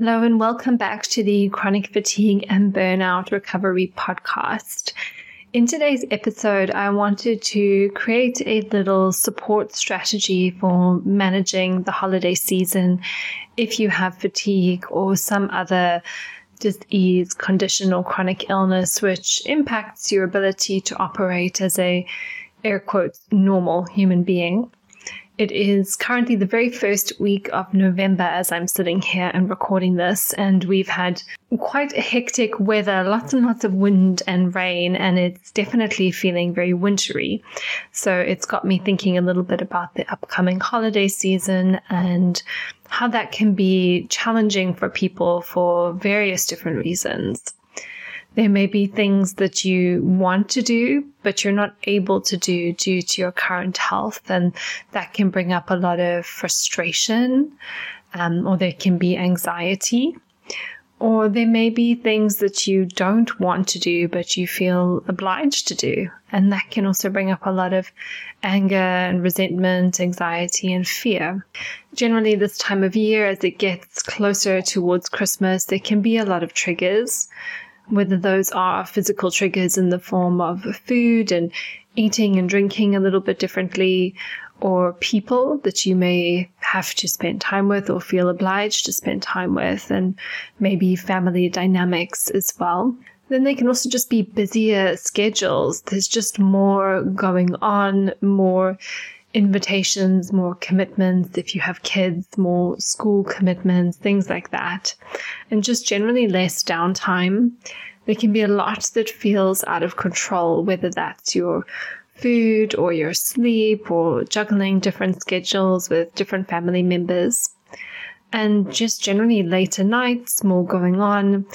Hello, and welcome back to the Chronic Fatigue and Burnout Recovery Podcast. In today's episode, I wanted to create a little support strategy for managing the holiday season if you have fatigue or some other disease, condition, or chronic illness which impacts your ability to operate as a air quotes normal human being. It is currently the very first week of November as I'm sitting here and recording this, and we've had quite hectic weather, lots and lots of wind and rain, and it's definitely feeling very wintry. So it's got me thinking a little bit about the upcoming holiday season and how that can be challenging for people for various different reasons. There may be things that you want to do, but you're not able to do due to your current health. And that can bring up a lot of frustration, um, or there can be anxiety. Or there may be things that you don't want to do, but you feel obliged to do. And that can also bring up a lot of anger and resentment, anxiety, and fear. Generally, this time of year, as it gets closer towards Christmas, there can be a lot of triggers whether those are physical triggers in the form of food and eating and drinking a little bit differently, or people that you may have to spend time with or feel obliged to spend time with, and maybe family dynamics as well. Then they can also just be busier schedules. There's just more going on, more invitations, more commitments, if you have kids, more school commitments, things like that, and just generally less downtime. There can be a lot that feels out of control, whether that's your food or your sleep or juggling different schedules with different family members. And just generally later nights, more going on,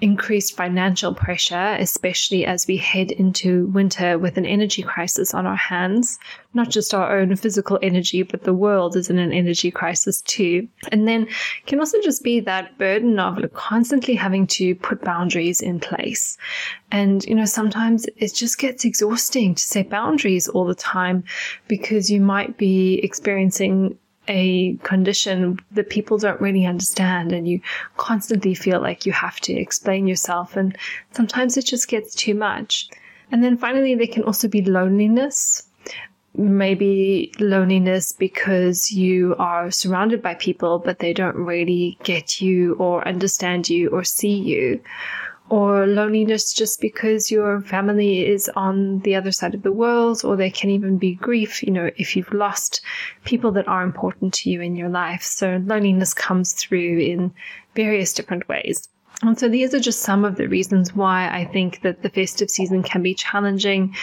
increased financial pressure, especially as we head into winter with an energy crisis on our hands. Not just our own physical energy, but the world is in an energy crisis too. And then can also just be that burden of constantly having to put boundaries in place. And, you know, sometimes it just gets exhausting to set boundaries all the time because you might be experiencing a condition that people don't really understand and you constantly feel like you have to explain yourself and sometimes it just gets too much. And then finally there can also be loneliness. Maybe loneliness because you are surrounded by people but they don't really get you or understand you or see you or loneliness just because your family is on the other side of the world, or there can even be grief, you know, if you've lost people that are important to you in your life. So loneliness comes through in various different ways. And so these are just some of the reasons why I think that the festive season can be challenging.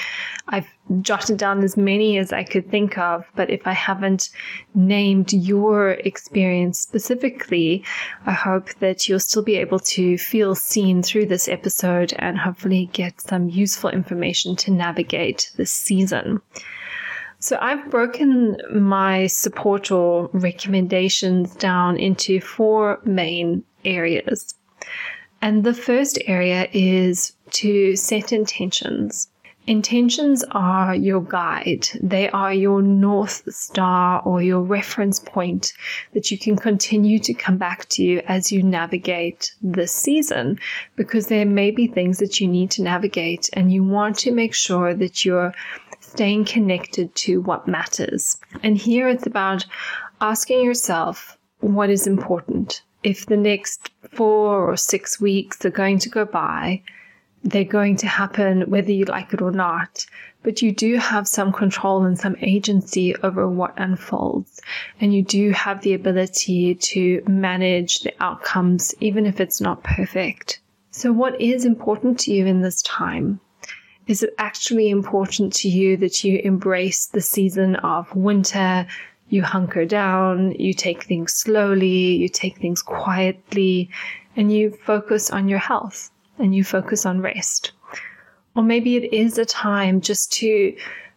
I've jotted down as many as I could think of, but if I haven't named your experience specifically, I hope that you'll still be able to feel seen through this episode and hopefully get some useful information to navigate this season. So I've broken my support or recommendations down into four main areas. And the first area is to set intentions. Intentions are your guide. They are your North Star or your reference point that you can continue to come back to as you navigate this season because there may be things that you need to navigate and you want to make sure that you're staying connected to what matters. And here it's about asking yourself what is important if the next four or six weeks are going to go by, they're going to happen whether you like it or not. But you do have some control and some agency over what unfolds. And you do have the ability to manage the outcomes, even if it's not perfect. So, what is important to you in this time? Is it actually important to you that you embrace the season of winter, you hunker down, you take things slowly, you take things quietly, and you focus on your health and you focus on rest. Or maybe it is a time just to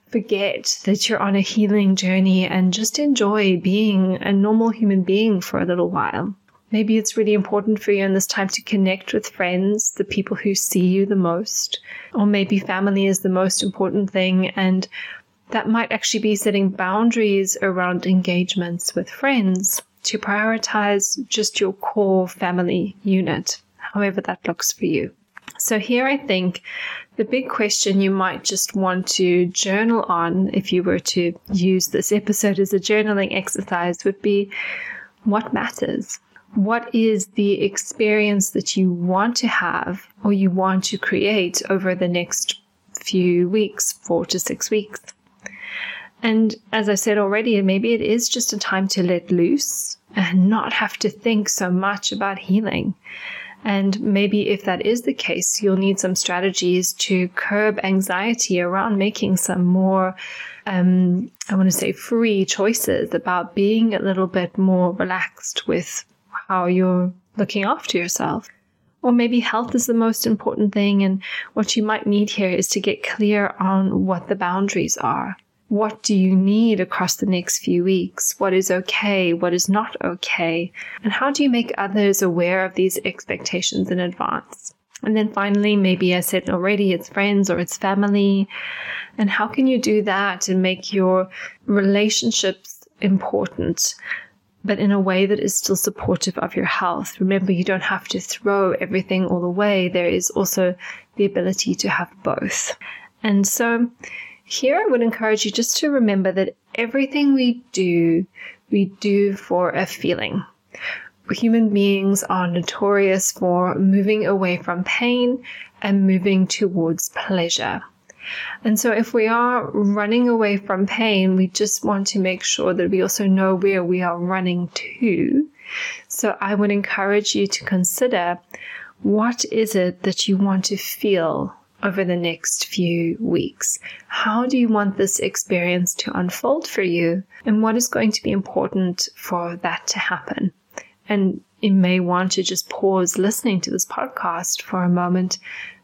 forget that you're on a healing journey and just enjoy being a normal human being for a little while. Maybe it's really important for you in this time to connect with friends, the people who see you the most. Or maybe family is the most important thing and that might actually be setting boundaries around engagements with friends to prioritize just your core family unit, however that looks for you. So, here I think the big question you might just want to journal on if you were to use this episode as a journaling exercise would be what matters? What is the experience that you want to have or you want to create over the next few weeks, four to six weeks? And as I said already, maybe it is just a time to let loose and not have to think so much about healing. And maybe if that is the case, you'll need some strategies to curb anxiety around making some more, um, I want to say, free choices about being a little bit more relaxed with how you're looking after yourself. Or maybe health is the most important thing, and what you might need here is to get clear on what the boundaries are. What do you need across the next few weeks? What is okay? What is not okay? And how do you make others aware of these expectations in advance? And then finally, maybe I said already, it's friends or it's family. And how can you do that and make your relationships important, but in a way that is still supportive of your health? Remember, you don't have to throw everything all away. There is also the ability to have both. And so here, I would encourage you just to remember that everything we do, we do for a feeling. Human beings are notorious for moving away from pain and moving towards pleasure. And so, if we are running away from pain, we just want to make sure that we also know where we are running to. So, I would encourage you to consider what is it that you want to feel over the next few weeks? How do you want this experience to unfold for you? And what is going to be important for that to happen? And you may want to just pause listening to this podcast for a moment,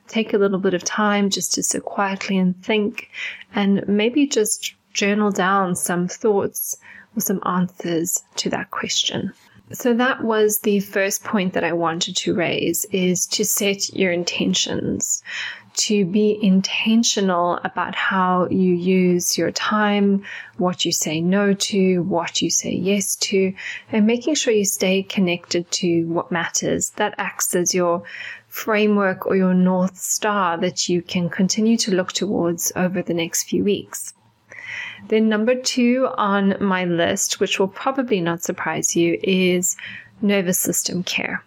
take a little bit of time just to sit quietly and think, and maybe just journal down some thoughts or some answers to that question. So that was the first point that I wanted to raise is to set your intentions to be intentional about how you use your time, what you say no to, what you say yes to, and making sure you stay connected to what matters. That acts as your framework or your North Star that you can continue to look towards over the next few weeks. Then, number two on my list, which will probably not surprise you, is nervous system care.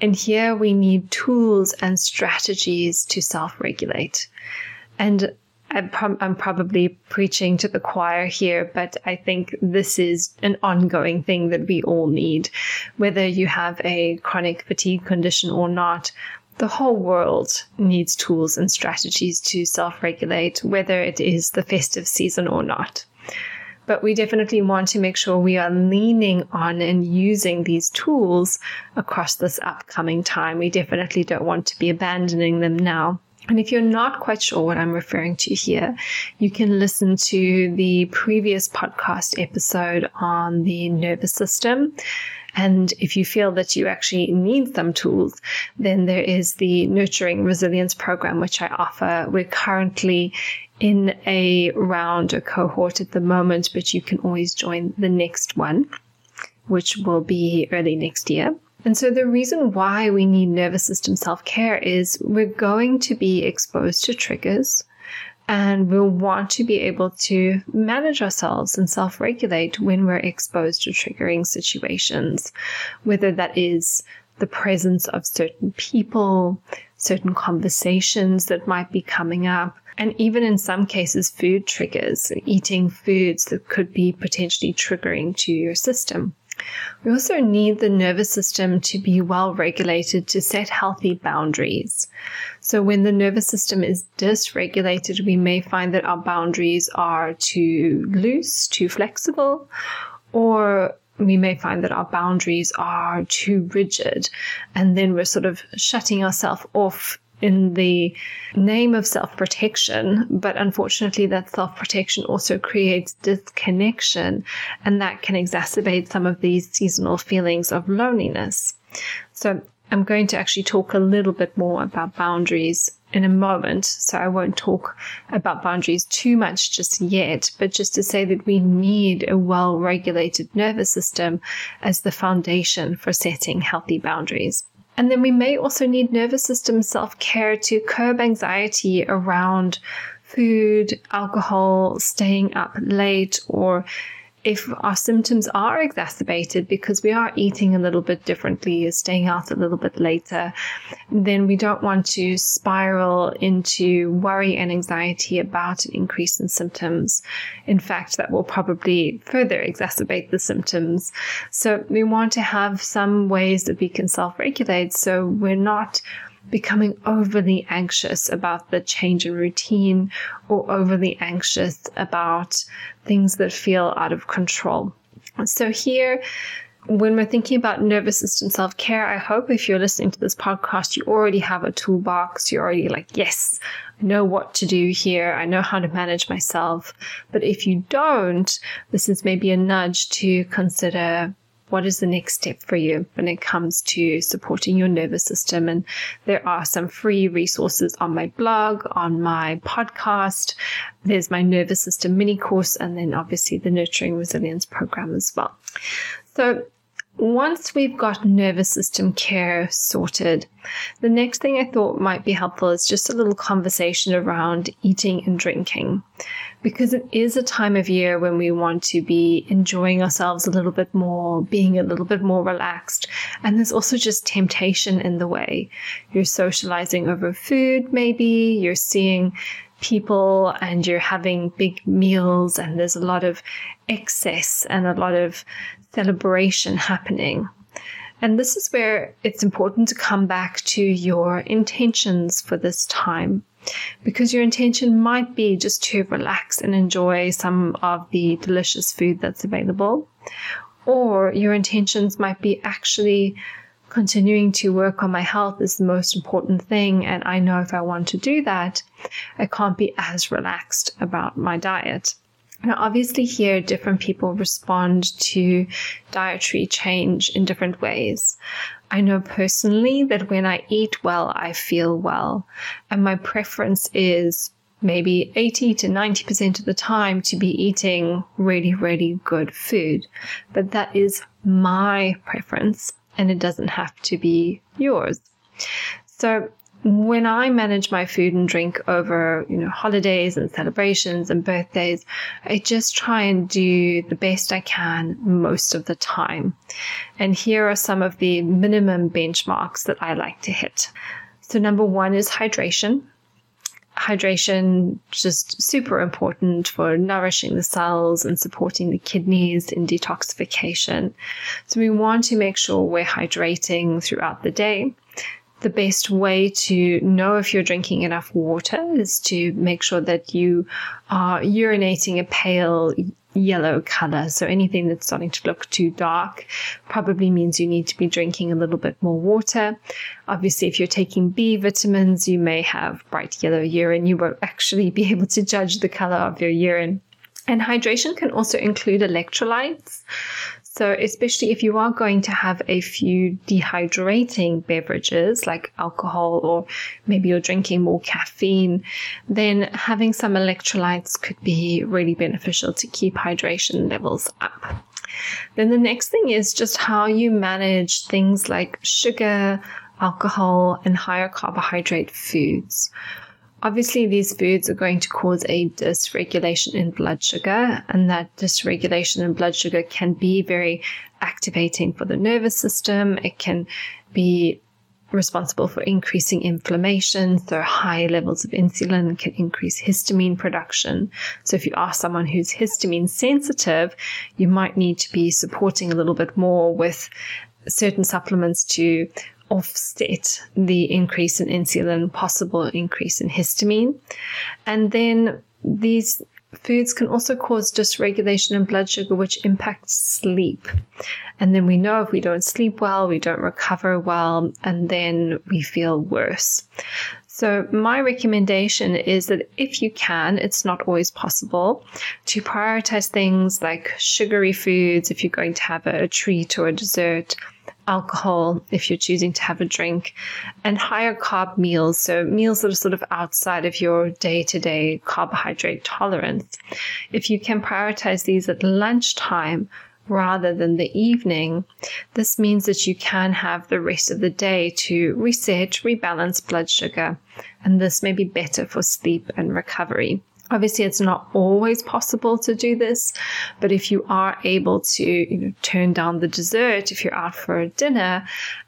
And here we need tools and strategies to self regulate. And I'm, I'm, probably preaching to the choir here, but I think this is an ongoing thing that we all need. Whether you have a chronic fatigue condition or not, the whole world needs tools and strategies to self regulate, whether it is the festive season or not but we definitely want to make sure we are leaning on and using these tools across this upcoming time. We definitely don't want to be abandoning them now. And if you're not quite sure what I'm referring to here, you can listen to the previous podcast episode on the nervous system. And if you feel that you actually need some tools, then there is the Nurturing Resilience program, which I offer. We're currently in a round, a cohort at the moment, but you can always join the next one, which will be early next year. And so the reason why we need nervous system self care is we're going to be exposed to triggers and we'll want to be able to manage ourselves and self regulate when we're exposed to triggering situations, whether that is the presence of certain people, certain conversations that might be coming up, and even in some cases, food triggers, eating foods that could be potentially triggering to your system. We also need the nervous system to be well regulated to set healthy boundaries. So, when the nervous system is dysregulated, we may find that our boundaries are too loose, too flexible, or we may find that our boundaries are too rigid, and then we're sort of shutting ourselves off in the name of self protection, but unfortunately, that self protection also creates disconnection, and that can exacerbate some of these seasonal feelings of loneliness. So, I'm going to actually talk a little bit more about boundaries in a moment. So I won't talk about boundaries too much just yet, but just to say that we need a well regulated nervous system as the foundation for setting healthy boundaries. And then we may also need nervous system self care to curb anxiety around food, alcohol, staying up late, or if our symptoms are exacerbated because we are eating a little bit differently, or staying out a little bit later, then we don't want to spiral into worry and anxiety about an increase in symptoms. In fact, that will probably further exacerbate the symptoms. So we want to have some ways that we can self regulate so we're not becoming overly anxious about the change in routine or overly anxious about things that feel out of control. So, here, when we're thinking about nervous system self care, I hope if you're listening to this podcast, you already have a toolbox. You're already like, yes, I know what to do here. I know how to manage myself. But if you don't, this is maybe a nudge to consider what is the next step for you when it comes to supporting your nervous system. And there are some free resources on my blog, on my podcast. There's my nervous system mini course, and then obviously the nurturing resilience program as well. So once we've got nervous system care sorted, the next thing I thought might be helpful is just a little conversation around eating and drinking. Because it is a time of year when we want to be enjoying ourselves a little bit more, being a little bit more relaxed. And there's also just temptation in the way. You're socializing over food, maybe, you're seeing people and you're having big meals and there's a lot of excess and a lot of celebration happening. And this is where it's important to come back to your intentions for this time because your intention might be just to relax and enjoy some of the delicious food that's available. Or your intentions might be actually continuing to work on my health is the most important thing. And I know if I want to do that, I can't be as relaxed about my diet. Now, obviously, here different people respond to dietary change in different ways. I know personally that when I eat well, I feel well. And my preference is maybe 80 to 90% of the time to be eating really, really good food. But that is my preference and it doesn't have to be yours. So when I manage my food and drink over, you know, holidays and celebrations and birthdays, I just try and do the best I can most of the time. And here are some of the minimum benchmarks that I like to hit. So number one is hydration. Hydration just super important for nourishing the cells and supporting the kidneys in detoxification. So we want to make sure we're hydrating throughout the day the best way to know if you're drinking enough water is to make sure that you are urinating a pale yellow color. So anything that's starting to look too dark probably means you need to be drinking a little bit more water. Obviously, if you're taking B vitamins, you may have bright yellow urine. You won't actually be able to judge the color of your urine. And hydration can also include electrolytes. So, especially if you are going to have a few dehydrating beverages like alcohol, or maybe you're drinking more caffeine, then having some electrolytes could be really beneficial to keep hydration levels up. Then the next thing is just how you manage things like sugar, alcohol, and higher carbohydrate foods. Obviously, these foods are going to cause a dysregulation in blood sugar, and that dysregulation in blood sugar can be very activating for the nervous system. It can be responsible for increasing inflammation. So high levels of insulin can increase histamine production. So if you are someone who's histamine sensitive, you might need to be supporting a little bit more with certain supplements to offset the increase in insulin, possible increase in histamine. And then these foods can also cause dysregulation in blood sugar, which impacts sleep. And then we know if we don't sleep well, we don't recover well, and then we feel worse. So, my recommendation is that if you can, it's not always possible, to prioritize things like sugary foods if you're going to have a treat or a dessert, alcohol if you're choosing to have a drink, and higher carb meals. So, meals that are sort of outside of your day to day carbohydrate tolerance. If you can prioritize these at lunchtime, rather than the evening, this means that you can have the rest of the day to reset, rebalance blood sugar, and this may be better for sleep and recovery. Obviously, it's not always possible to do this, but if you are able to you know, turn down the dessert if you're out for dinner,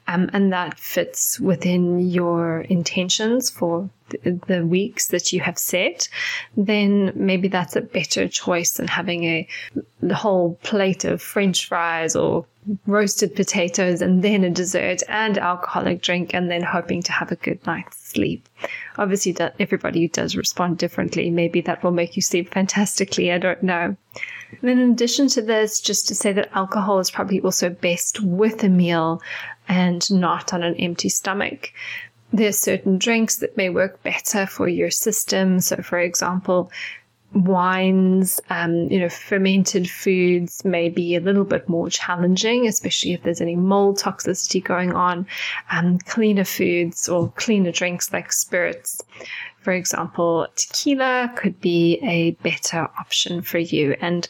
um, and that fits within your intentions for the, weeks that you have set, then maybe that's a better choice than having a whole plate of French fries or roasted potatoes and then a dessert and alcoholic drink and then hoping to have a good night's sleep. Obviously, that everybody does respond differently. Maybe that will make you sleep fantastically. I don't know. And then in addition to this, just to say that alcohol is probably also best with a meal and not on an empty stomach. There are certain drinks that may work better for your system. So, for example, wines, um, you know, fermented foods may be a little bit more challenging, especially if there's any mold toxicity going on. Um, cleaner foods or cleaner drinks like spirits, for example, tequila could be a better option for you. And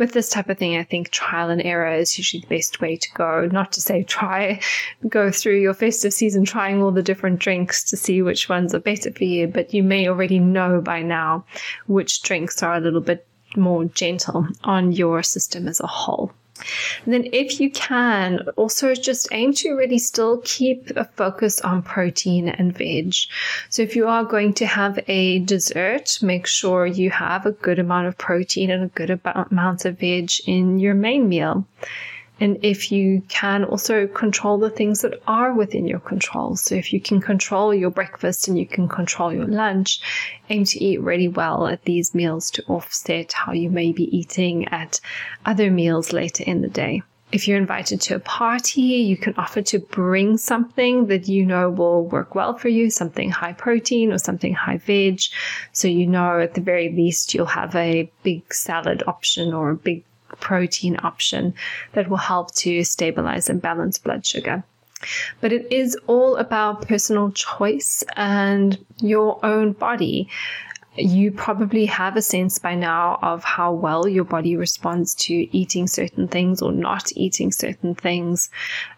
with this type of thing, I think trial and error is usually the best way to go. Not to say try, go through your festive season trying all the different drinks to see which ones are better for you, but you may already know by now which drinks are a little bit more gentle on your system as a whole. And then, if you can, also just aim to really still keep a focus on protein and veg. So, if you are going to have a dessert, make sure you have a good amount of protein and a good amount of veg in your main meal. And if you can also control the things that are within your control. So if you can control your breakfast and you can control your lunch, aim to eat really well at these meals to offset how you may be eating at other meals later in the day. If you're invited to a party, you can offer to bring something that you know will work well for you, something high protein or something high veg. So you know at the very least you'll have a big salad option or a big protein option that will help to stabilize and balance blood sugar. But it is all about personal choice and your own body you probably have a sense by now of how well your body responds to eating certain things or not eating certain things.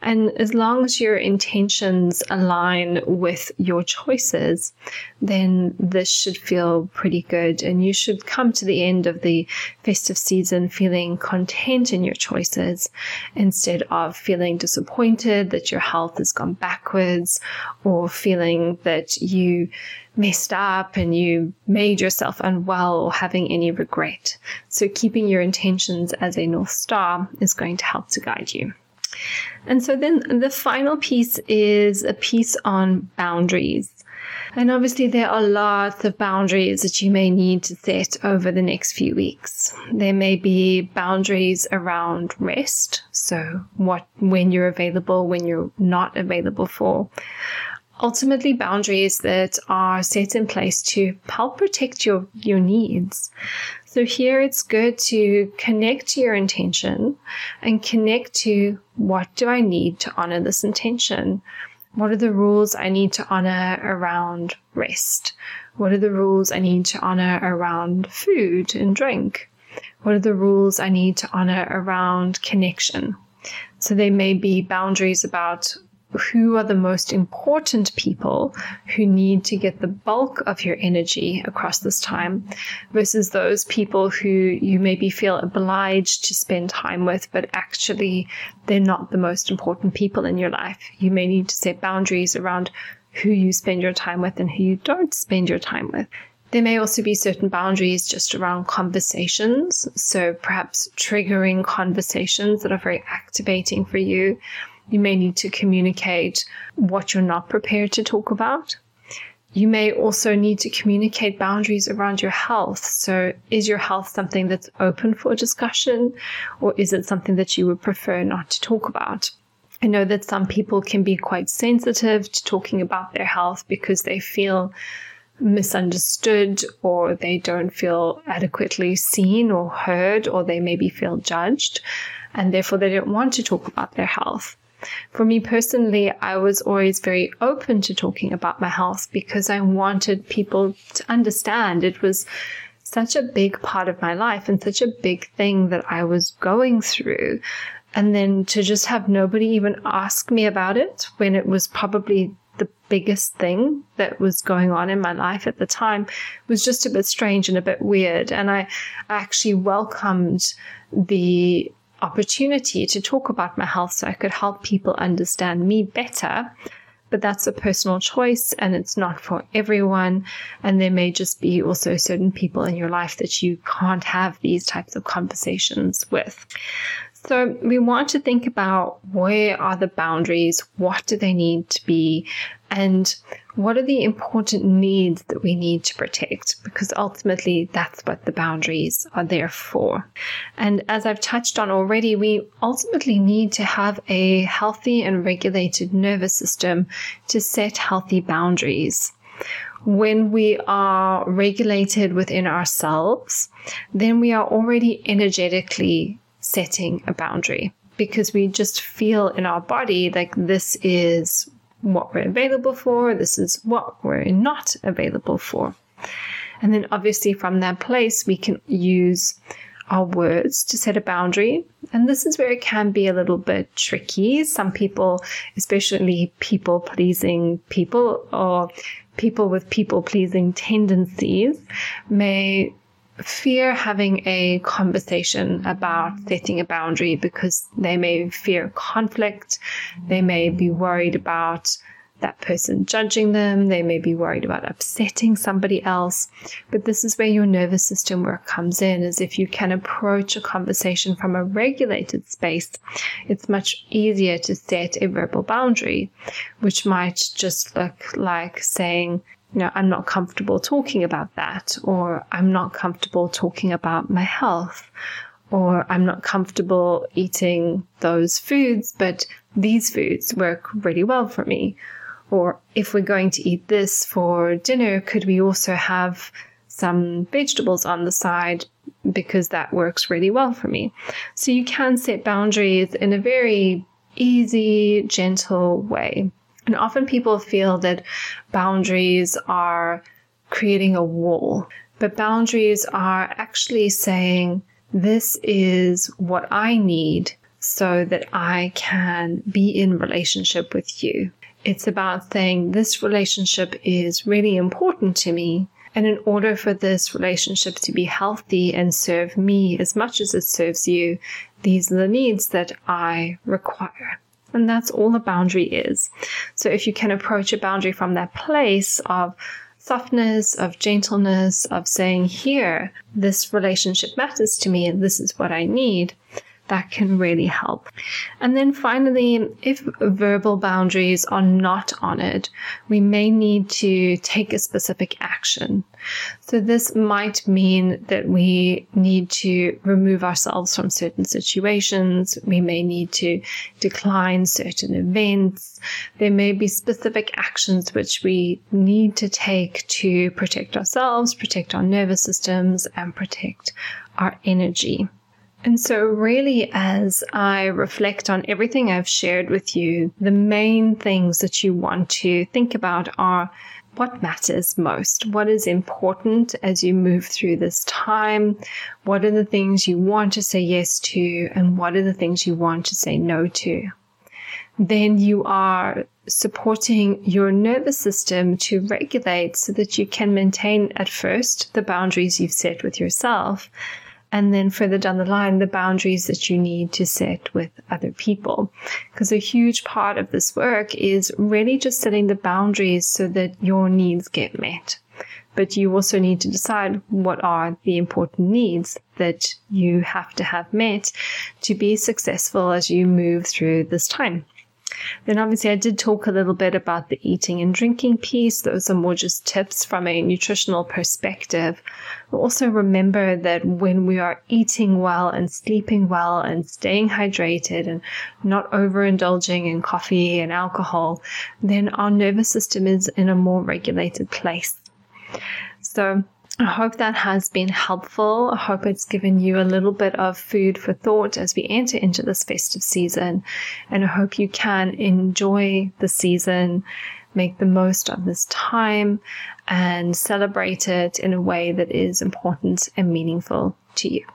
And as long as your intentions align with your choices, then this should feel pretty good. And you should come to the end of the festive season feeling content in your choices instead of feeling disappointed that your health has gone backwards or feeling that you messed up and you made yourself unwell or having any regret. So, keeping your intentions as a North Star is going to help to guide you. And so, then the final piece is a piece on boundaries. And obviously, there are lots of boundaries that you may need to set over the next few weeks. There may be boundaries around rest, so what when you're available, when you're not available for ultimately boundaries that are set in place to help protect your, your needs. So here it's good to connect to your intention and connect to what do I need to honor this intention? What are the rules I need to honor around rest? What are the rules I need to honor around food and drink? What are the rules I need to honor around connection? So there may be boundaries about who are the most important people who need to get the bulk of your energy across this time versus those people who you maybe feel obliged to spend time with, but actually they're not the most important people in your life. You may need to set boundaries around who you spend your time with and who you don't spend your time with. There may also be certain boundaries just around conversations. So perhaps triggering conversations that are very activating for you you may need to communicate what you're not prepared to talk about. You may also need to communicate boundaries around your health. So, is your health something that's open for discussion, or is it something that you would prefer not to talk about? I know that some people can be quite sensitive to talking about their health because they feel misunderstood or they don't feel adequately seen or heard or they maybe feel judged and therefore they don't want to talk about their health. For me personally, I was always very open to talking about my health because I wanted people to understand it was such a big part of my life and such a big thing that I was going through. And then to just have nobody even ask me about it when it was probably the biggest thing that was going on in my life at the time was just a bit strange and a bit weird. And I actually welcomed the opportunity to talk about my health so I could help people understand me better. But that's a personal choice and it's not for everyone. And there may just be also certain people in your life that you can't have these types of conversations with. So we want to think about where are the boundaries? What do they need to be? And what are the important needs that we need to protect? Because ultimately that's what the boundaries are there for. And as I've touched on already, we ultimately need to have a healthy and regulated nervous system to set healthy boundaries when we are regulated within ourselves, then we are already energetically setting a boundary because we just feel in our body like this is what we're available for, this is what we're not available for. And then obviously from that place, we can use our words to set a boundary. And this is where it can be a little bit tricky. Some people, especially people pleasing people or people with people pleasing tendencies, may fear having a conversation about setting a boundary because they may fear conflict. They may be worried about that person judging them. They may be worried about upsetting somebody else. But this is where your nervous system work comes in, is if you can approach a conversation from a regulated space, it's much easier to set a verbal boundary, which might just look like saying, you know, I'm not comfortable talking about that, or I'm not comfortable talking about my health, or I'm not comfortable eating those foods, but these foods work really well for me. Or if we're going to eat this for dinner, could we also have some vegetables on the side because that works really well for me? So you can set boundaries in a very easy, gentle way. And often people feel that boundaries are creating a wall, but boundaries are actually saying, this is what I need so that I can be in relationship with you. It's about saying this relationship is really important to me. And in order for this relationship to be healthy and serve me as much as it serves you, these are the needs that I require. And that's all the boundary is. So if you can approach a boundary from that place of softness, of gentleness, of saying, here, this relationship matters to me and this is what I need, that can really help. And then finally, if verbal boundaries are not honored, we may need to take a specific action. So this might mean that we need to remove ourselves from certain situations. We may need to decline certain events. There may be specific actions which we need to take to protect ourselves, protect our nervous systems, and protect our energy. And so, really, as I reflect on everything I've shared with you, the main things that you want to think about are what matters most? What is important as you move through this time? What are the things you want to say yes to? And what are the things you want to say no to? Then you are supporting your nervous system to regulate so that you can maintain at first the boundaries you've set with yourself and then further down the line, the boundaries that you need to set with other people. Because a huge part of this work is really just setting the boundaries so that your needs get met. But you also need to decide what are the important needs that you have to have met to be successful as you move through this time. Then, obviously, I did talk a little bit about the eating and drinking piece. Those are more just tips from a nutritional perspective. Also remember that when we are eating well and sleeping well and staying hydrated and not overindulging in coffee and alcohol, then our nervous system is in a more regulated place. So, I hope that has been helpful. I hope it's given you a little bit of food for thought as we enter into this festive season. And I hope you can enjoy the season, make the most of this time, and celebrate it in a way that is important and meaningful to you.